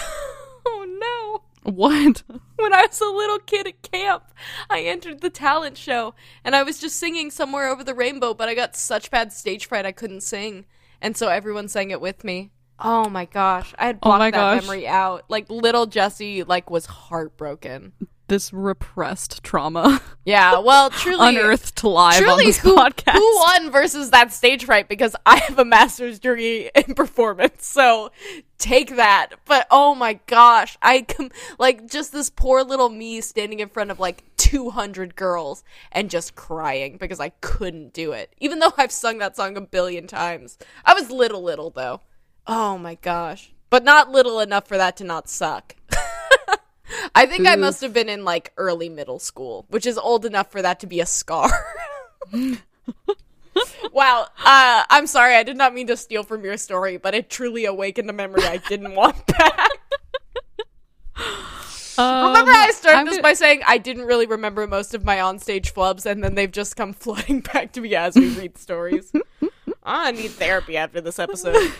oh no What? when I was a little kid at camp, I entered the talent show and I was just singing somewhere over the rainbow, but I got such bad stage fright I couldn't sing. And so everyone sang it with me. Oh my gosh, I had Oh blocked my that gosh. memory out. Like little Jesse, like was heartbroken. This repressed trauma Yeah, well, truly, unearthed to live on this who, podcast. who won versus that stage fright? Because I have a master's degree in performance, so take that. But oh my gosh, I com- like just this poor little me standing in front of like 200 girls and just crying because I couldn't do it, even though I've sung that song a billion times. I was little, little though. Oh my gosh, but not little enough for that to not suck. I think I must have been in like early middle school, which is old enough for that to be a scar. wow. Uh, I'm sorry. I did not mean to steal from your story, but it truly awakened a memory I didn't want back. Um, remember, I started I'm this gonna- by saying I didn't really remember most of my onstage flubs, and then they've just come flooding back to me as we read stories. I need therapy after this episode.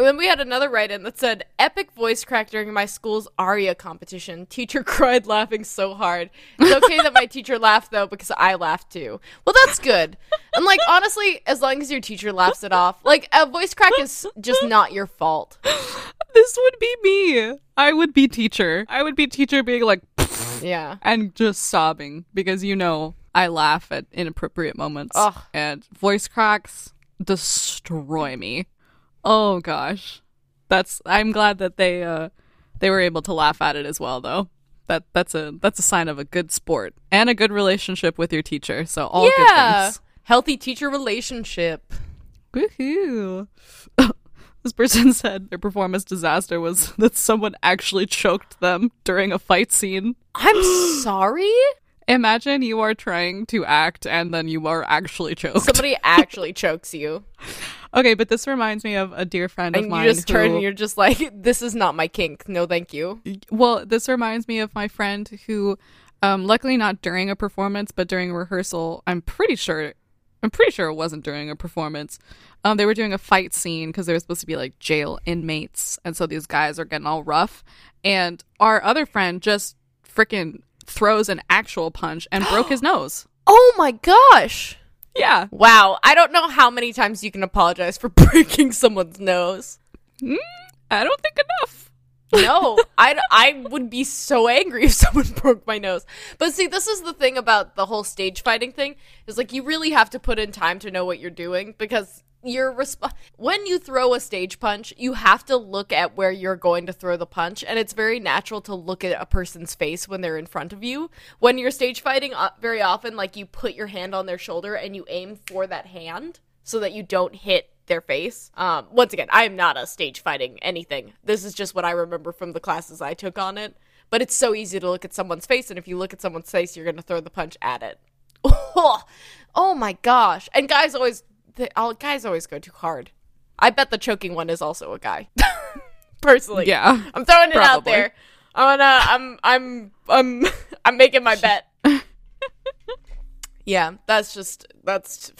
And then we had another write in that said, Epic voice crack during my school's ARIA competition. Teacher cried laughing so hard. It's okay that my teacher laughed though, because I laughed too. Well, that's good. And like, honestly, as long as your teacher laughs it off, like, a voice crack is just not your fault. this would be me. I would be teacher. I would be teacher being like Yeah. and just sobbing because you know I laugh at inappropriate moments Ugh. and voice cracks destroy me. Oh gosh. That's I'm glad that they uh they were able to laugh at it as well though. That that's a that's a sign of a good sport and a good relationship with your teacher. So all yeah. good things. Healthy teacher relationship. Woohoo. this person said their performance disaster was that someone actually choked them during a fight scene. I'm sorry? Imagine you are trying to act and then you are actually choked. Somebody actually chokes you. Okay, but this reminds me of a dear friend of And mine. you just turn and you're just like, this is not my kink. No, thank you. well, this reminds me of my friend who, um, luckily not during a performance, but during a rehearsal. I'm pretty sure, I'm pretty sure it wasn't during a performance. Um, they were doing a fight scene because they were supposed to be like jail inmates, and so these guys are getting all rough. And our other friend just freaking throws an actual punch and broke his nose. Oh my gosh. Yeah, Wow. I don't know how many times you can apologize for breaking someone's nose. Hmm? I don't think enough. No, I, I would be so angry if someone broke my nose. But see, this is the thing about the whole stage fighting thing is like you really have to put in time to know what you're doing because you're resp- when you throw a stage punch, you have to look at where you're going to throw the punch, and it's very natural to look at a person's face when they're in front of you. When you're stage fighting, very often, like you put your hand on their shoulder and you aim for that hand so that you don't hit their face. Um, once again, I am not a stage fighting anything. This is just what I remember from the classes I took on it. But it's so easy to look at someone's face, and if you look at someone's face, you're going to throw the punch at it. oh my gosh! And guys always, they, all guys always go too hard. I bet the choking one is also a guy. Personally, Yeah. I'm throwing it out there. I'm gonna, I'm, I'm, I'm, I'm making my bet. yeah, that's just, that's.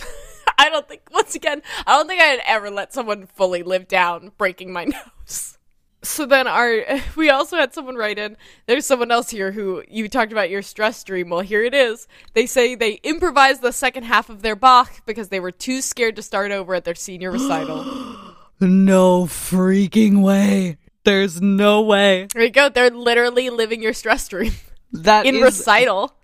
I don't think. Once again, I don't think I'd ever let someone fully live down breaking my nose. So then our we also had someone write in. There's someone else here who you talked about your stress dream. Well, here it is. They say they improvised the second half of their Bach because they were too scared to start over at their senior recital. No freaking way. There's no way. There you go. They're literally living your stress dream That in is recital.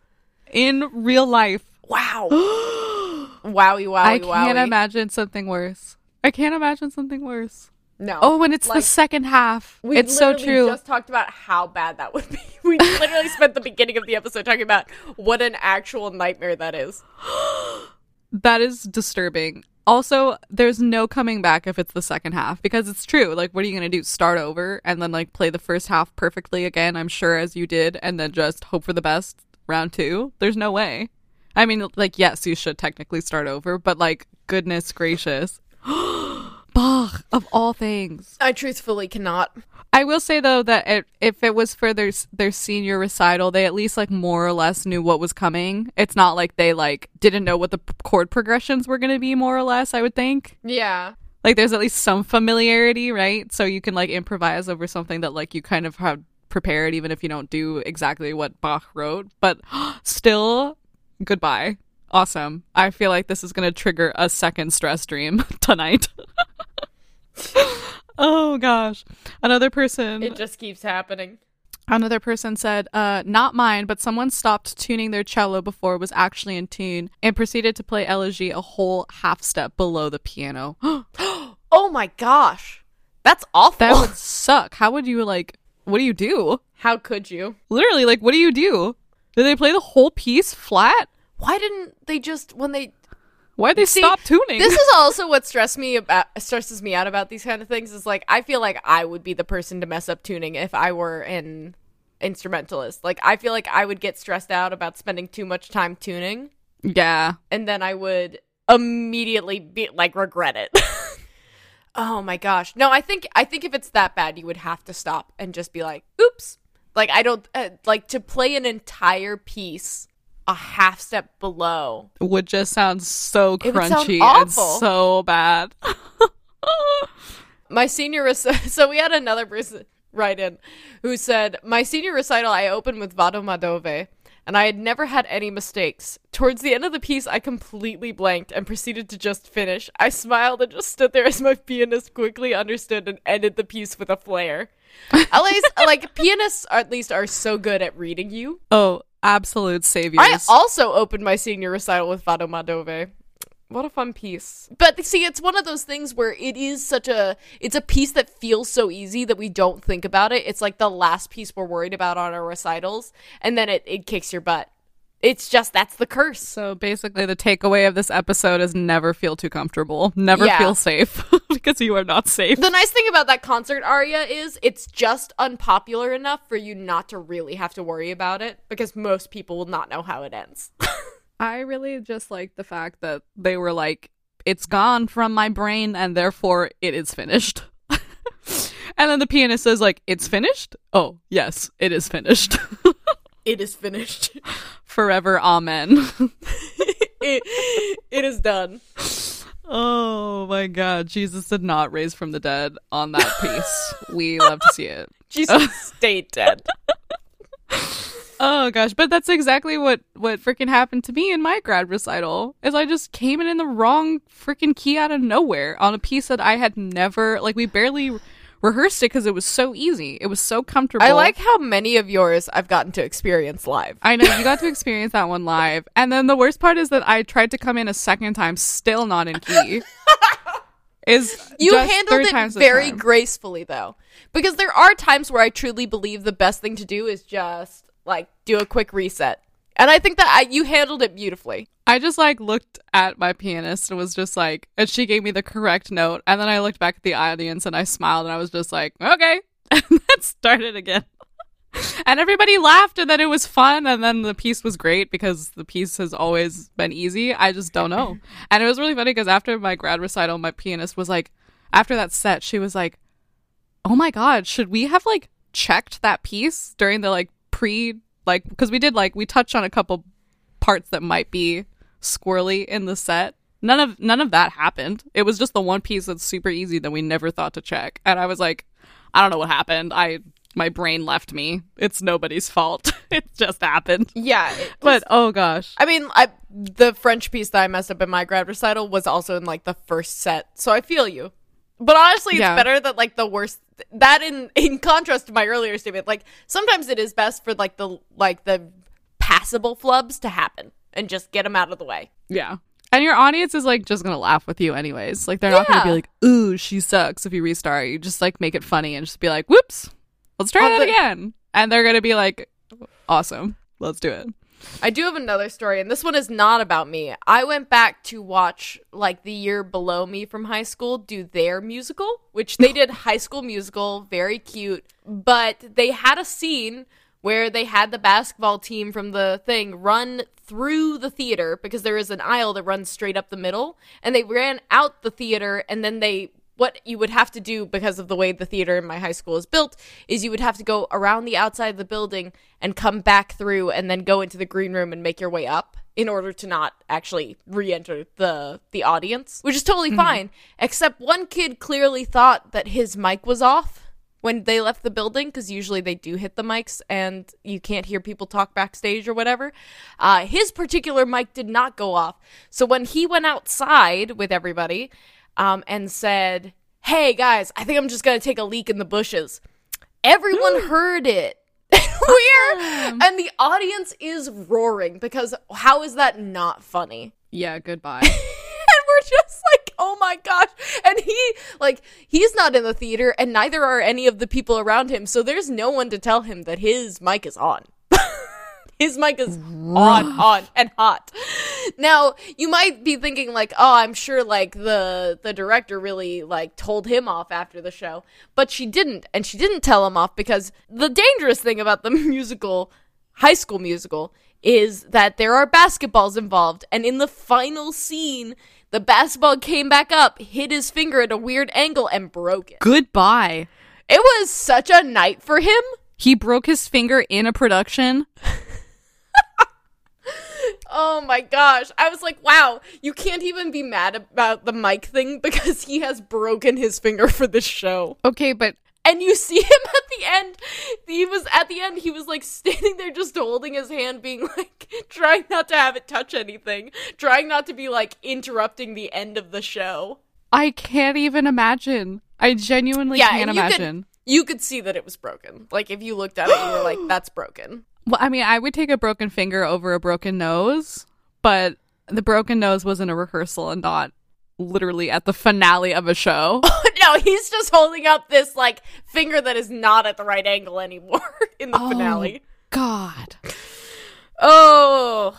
in real life. Wow. wowie, wowie, I can't imagine something worse. I can't imagine something worse. No. Oh, and it's Like, the second half. We it's so true. Just talked about how bad that would be. We literally spent the beginning of the episode talking about what an actual nightmare that is. That is disturbing. Also, there's no coming back if it's the second half because it's true. Like, what are you going to do? Start over and then, like, play the first half perfectly again, I'm sure, as you did, and then just hope for the best round two? There's no way. I mean, like, yes, you should technically start over, but, like, goodness gracious. Bach, of all things. I truthfully cannot. I will say though that it, if it was for their their senior recital, they at least like more or less knew what was coming. It's not like they like didn't know what the chord progressions were going to be more or less, I would think. Yeah. Like there's at least some familiarity, right? So you can like improvise over something that like you kind of have prepared even if you don't do exactly what Bach wrote, but still goodbye. Awesome. I feel like this is going to trigger a second stress dream tonight. Oh gosh. Another person It just keeps happening. Another person said, uh, not mine, but someone stopped tuning their cello before it was actually in tune and proceeded to play elegy a whole half step below the piano. Oh my gosh. That's awful. that would suck. How would you, like, what do you do? How could you? Literally, like, what do you do? Did they play the whole piece flat? Why didn't they just when they Why'd they See, stop tuning? This is also what stress me about stresses me out about these kind of things is like I feel like I would be the person to mess up tuning if I were an instrumentalist. Like I feel like I would get stressed out about spending too much time tuning yeah. and then I would immediately be like regret it. oh my gosh. No, I think I think if it's that bad you would have to stop and just be like, "Oops." Like I don't uh, like to play an entire piece a half step below. Would just sound so It sound crunchy and so bad. my senior rec- so we had another person write in who said my senior recital i opened with vado ma dove and i had never had any mistakes. Towards the end of the piece i completely blanked and proceeded to just finish. I smiled and just stood there as my pianist quickly understood and ended the piece with a flare. At least like pianists at least are so good at reading you. Oh, absolute saviors. I also opened my senior recital with Vado ma dove. What a fun piece. But see, it's one of those things where it is such a it's a piece that feels so easy that we don't think about it. It's like the last piece we're worried about on our recitals, and then it, it kicks your butt. It's just that's the curse. So basically, the takeaway of this episode is never feel too comfortable. Never Yeah. feel safe because you are not safe. The nice thing about that concert aria is it's just unpopular enough for you not to really have to worry about it because most people will not know how it ends. I really just like the fact that they were like, it's gone from my brain and therefore it is finished. and then the pianist says, like, it's finished? Oh, yes, it is finished. it is finished. Forever, amen. it, it is done. oh my god, Jesus did not raise from the dead on that piece. we love to see it. Jesus stayed dead. Oh gosh, but that's exactly what what freaking happened to me in my grad recital. Is I just came in in the wrong freaking key out of nowhere on a piece that I had never like we barely rehearsed it because it was so easy. It was so comfortable. I like how many of yours I've gotten to experience live. I know you got to experience that one live, and then the worst part is that I tried to come in a second time, still not in key. is You handled it very gracefully, though, because there are times where I truly believe the best thing to do is just like do a quick reset, and I think that I, you handled it beautifully. I just like looked at my pianist and was just like, and she gave me the correct note. And then I looked back at the audience and I smiled and I was just like, okay. And then started again. and everybody laughed and then it was fun. And then the piece was great because the piece has always been easy. I just don't know. and it was really funny because after my grad recital, my pianist was like, after that set, she was like, oh my God, should we have like checked that piece during the like pre, like, because we did like, we touched on a couple parts that might be squirrely in the set. None of none of that happened. It was just the one piece that's super easy that we never thought to check. And I was like, I don't know what happened. I my brain left me. It's nobody's fault. it just happened. Yeah, But oh gosh. I mean, I the French piece that I messed up in my grad recital was also in like the first set, so I feel you. But honestly, it's Yeah. better that like the worst that in in contrast to my earlier statement, like sometimes it is best for like the like the passable flubs to happen and just get them out of the way. Yeah. And your audience is like just gonna laugh with you anyways. Like they're not gonna be like, ooh, she sucks if you restart. You just like make it funny and just be like, whoops, let's try that again. And they're gonna be like, awesome. Let's do it. I do have another story, and this one is not about me. I went back to watch like the year below me from high school do their musical, which they did High School Musical, very cute. But they had a scene where they had the basketball team from the thing run through the theater because there is an aisle that runs straight up the middle, and they ran out the theater, and then they what you would have to do because of the way the theater in my high school is built is you would have to go around the outside of the building and come back through and then go into the green room and make your way up in order to not actually re-enter the the audience which is totally mm-hmm. fine except one kid clearly thought that his mic was off when they left the building because usually they do hit the mics and you can't hear people talk backstage or whatever uh, his particular mic did not go off so when he went outside with everybody um, and said "Hey guys, I think I'm just gonna take a leak in the bushes." Everyone heard it. We're and the audience is roaring because how is that not funny? Yeah, goodbye. and we're just like, oh my gosh. And he, like, he's not in the theater, and neither are any of the people around him. So there's no one to tell him that his mic is on. his mic is on, on, and hot. Now, you might be thinking, like, oh, I'm sure, like, the, the director really, like, told him off after the show. But she didn't. And she didn't tell him off because the dangerous thing about the musical, high school musical, is that there are basketballs involved. And in the final scene, the basketball came back up, hit his finger at a weird angle, and broke it. goodbye. It was such a night for him. He broke his finger in a production. Oh my gosh. I was like, wow, you can't even be mad about the mic thing because he has broken his finger for this show. Okay, but And you see him at the end. He was at the end, he was like standing there just holding his hand, being like, trying not to have it touch anything, trying not to be like interrupting the end of the show. I can't even imagine. I genuinely Yeah, can't you could- imagine. You could see that it was broken. Like, if you looked at it, you were like, that's broken. Well, I mean, I would take a broken finger over a broken nose, but the broken nose was in a rehearsal and not literally at the finale of a show. no, he's just holding up this like finger that is not at the right angle anymore in the Oh. finale. God. Oh,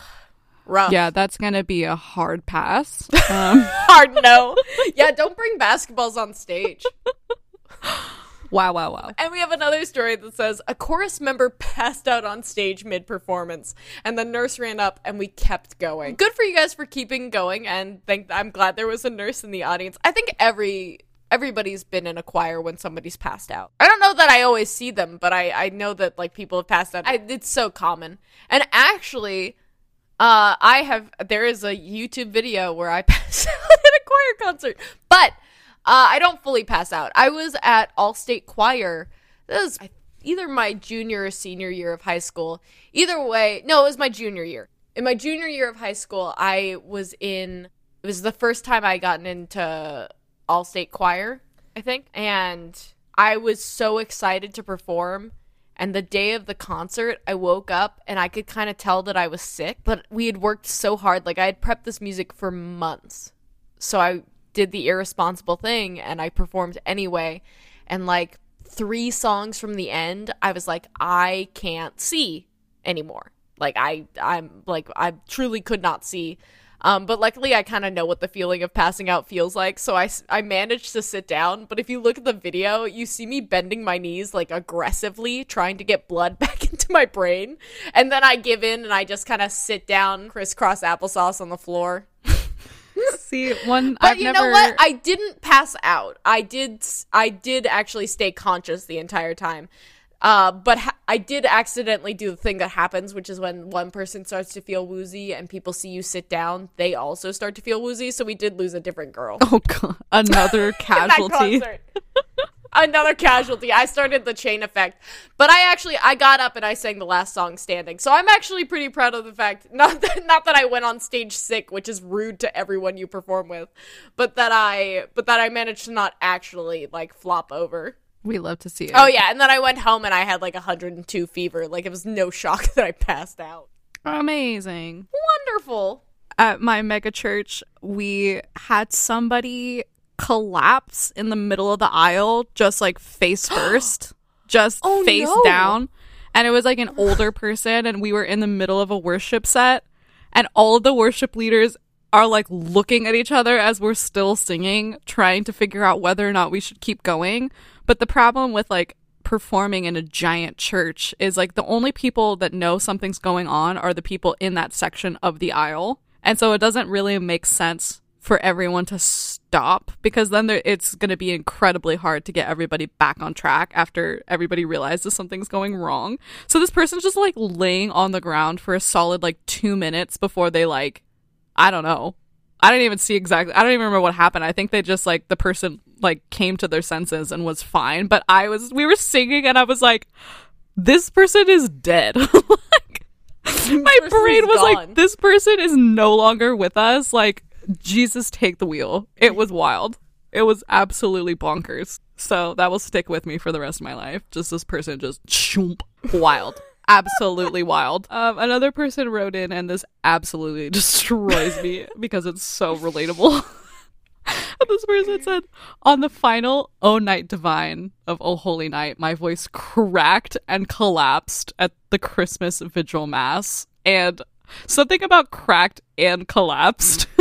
rough. Yeah, that's gonna be a hard pass. Um, hard no. yeah, don't bring basketballs on stage. wow, wow, wow. And we have another story that says a chorus member passed out on stage mid performance, and the nurse ran up, and we kept going. Good for you guys for keeping going, and thank. I'm glad there was a nurse in the audience. I think every everybody's been in a choir when somebody's passed out. I don't know that I always see them, but I I know that like people have passed out. I, it's so common, and actually. Uh, I have. There is a YouTube video where I pass out at a choir concert, but uh, I don't fully pass out. I was at Allstate Choir. This was either my junior or senior year of high school. Either way, no, it was my junior year. In my junior year of high school, I was in. It was the first time I gotten into Allstate Choir, I think, and I was so excited to perform. And the day of the concert, I woke up and I could kind of tell that I was sick, but we had worked so hard. Like, I had prepped this music for months. So I did the irresponsible thing and I performed anyway. And like three songs from the end, I was like, I can't see anymore. Like I I'm like I truly could not see. Um, but luckily, I kind of know what the feeling of passing out feels like, so I, I managed to sit down. But if you look at the video, you see me bending my knees like aggressively, trying to get blood back into my brain, and then I give in and I just kind of sit down, crisscross applesauce on the floor. See, one But I've you never. know what? I didn't pass out. I did. I did actually stay conscious the entire time. Uh, but ha- I did accidentally do the thing that happens, which is when one person starts to feel woozy and people see you sit down, they also start to feel woozy. So we did lose a different girl. oh god, another casualty. Another casualty. I started the chain effect, but I actually I got up and I sang the last song standing. So I'm actually pretty proud of the fact not that not that I went on stage sick, which is rude to everyone you perform with, but that I but that I managed to not actually like flop over. We love to see it. Oh yeah, and then I went home and I had like 102 fever. Like it was no shock that I passed out. amazing. Wonderful. At my mega church, we had somebody collapse in the middle of the aisle, just like face first, just Oh, face no. down. And it was like an older person, and we were in the middle of a worship set, and all of the worship leaders are like looking at each other as we're still singing, trying to figure out whether or not we should keep going. But the problem with like performing in a giant church is like the only people that know something's going on are the people in that section of the aisle. And so it doesn't really make sense for everyone to stop because then there, it's going to be incredibly hard to get everybody back on track after everybody realizes something's going wrong. So this person's just like laying on the ground for a solid like 2 minutes before they like I don't know. I don't even see exactly. I don't even remember what happened. I think they just like the person like came to their senses and was fine. But I was we were singing and I was like, this person is dead. like my brain was gone. like, this person is no longer with us. Like Jesus, take the wheel. It was wild. It was absolutely bonkers. So that will stick with me for the rest of my life. Just this person just wild. absolutely wild. Um, another person wrote in, and this absolutely destroys me because it's so relatable. this person said, On the final O Night Divine of O Holy Night, my voice cracked and collapsed at the Christmas Vigil Mass. And something about cracked and collapsed.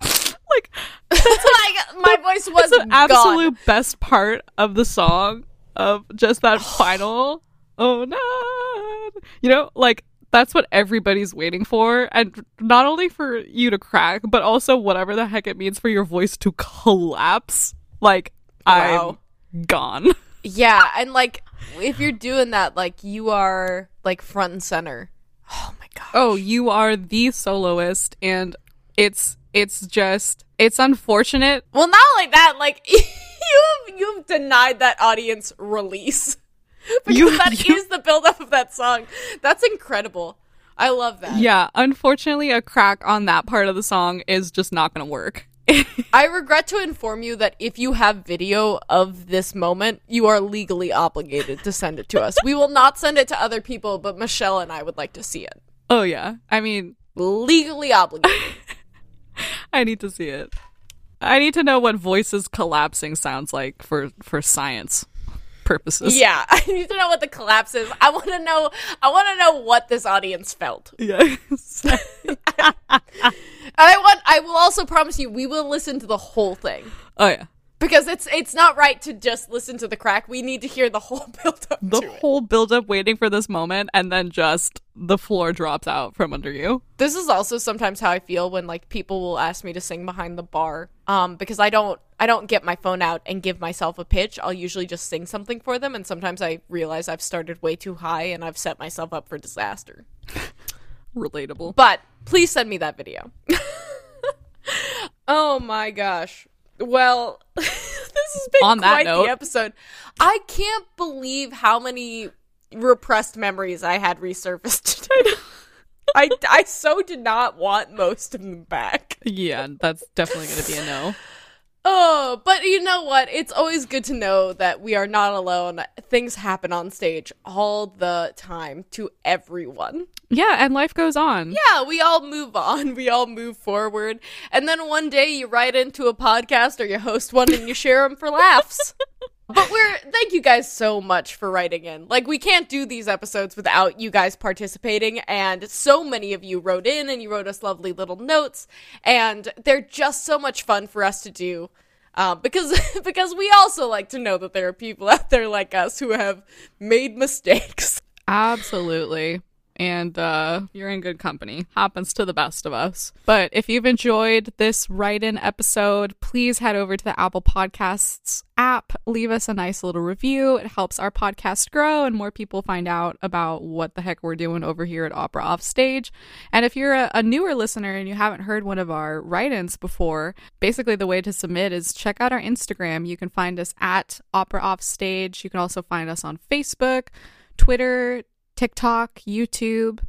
like, like my voice was the absolute best part of the song of just that final oh no you know like that's what everybody's waiting for and not only for you to crack but also whatever the heck it means for your voice to collapse like Wow. i'm gone Yeah, and like if you're doing that, like you are like front and center. Oh my god. oh you are the soloist and it's it's just it's unfortunate Well, not like that. Like you've you've denied that audience release because You- that is you- the buildup of that song. That's incredible. I love that. yeah unfortunately a crack on that part of the song is just not gonna work I regret to inform you that if you have video of this moment, you are legally obligated to send it to us. we will not send it to other people, but Michelle and I would like to see it. oh yeah i mean Legally obligated. I need to see it. I need to know what voices collapsing sounds like for for science purposes. yeah, I need to know what the collapse is. I want to know. I want to know what this audience felt. And I want. I will also promise you, we will listen to the whole thing oh yeah. Because it's it's not right to just listen to the crack. We need to hear the whole build up The whole build up waiting for this moment and then just the floor drops out from under you. This is also sometimes how I feel when like people will ask me to sing behind the bar. Um, because I don't I don't get my phone out and give myself a pitch. I'll usually just sing something for them, and sometimes I realize I've started way too high and I've set myself up for disaster. Relatable. But please send me that video. oh my gosh. Well, this has been On quite note- the episode. I can't believe how many repressed memories I had resurfaced today. I, I so did not want most of them back. Yeah, that's definitely gonna be a no. Oh, but you know what? It's always good to know that we are not alone. Things happen on stage all the time to everyone. Yeah, and life goes on. Yeah, we all move on. We all move forward. And then one day you write into a podcast or you host one and you share them for laughs. But we're thank you guys so much for writing in. Like we can't do these episodes without you guys participating and so many of you wrote in and you wrote us lovely little notes and they're just so much fun for us to do. Um, because because we also like to know that there are people out there like us who have made mistakes. Absolutely. And uh, you're in good company. Happens to the best of us. But if you've enjoyed this write in episode, please head over to the Apple Podcasts app. Leave us a nice little review. It helps our podcast grow and more people find out about what the heck we're doing over here at Opera Offstage. And if you're a, a newer listener and you haven't heard one of our write ins before, basically the way to submit is check out our Instagram. You can find us at Opera Offstage. You can also find us on Facebook, Twitter, TikTok, YouTube,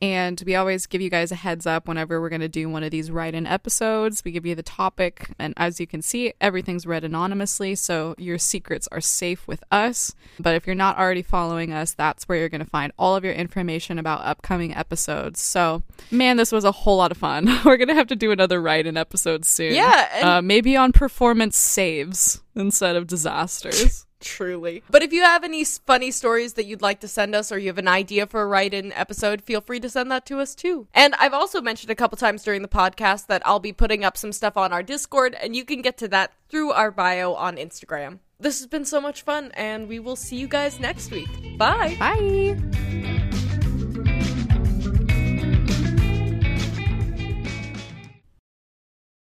and we always give you guys a heads up whenever we're going to do one of these write in episodes. We give you the topic, and as you can see, everything's read anonymously, so your secrets are safe with us. But if you're not already following us, that's where you're going to find all of your information about upcoming episodes. So, man, this was a whole lot of fun. we're going to have to do another write in episode soon. Yeah, and- uh, maybe on performance saves instead of disasters. Truly. But if you have any funny stories that you'd like to send us or you have an idea for a write in episode, feel free to send that to us too. And I've also mentioned a couple times during the podcast that I'll be putting up some stuff on our Discord, and you can get to that through our bio on Instagram. This has been so much fun, and we will see you guys next week. Bye. Bye.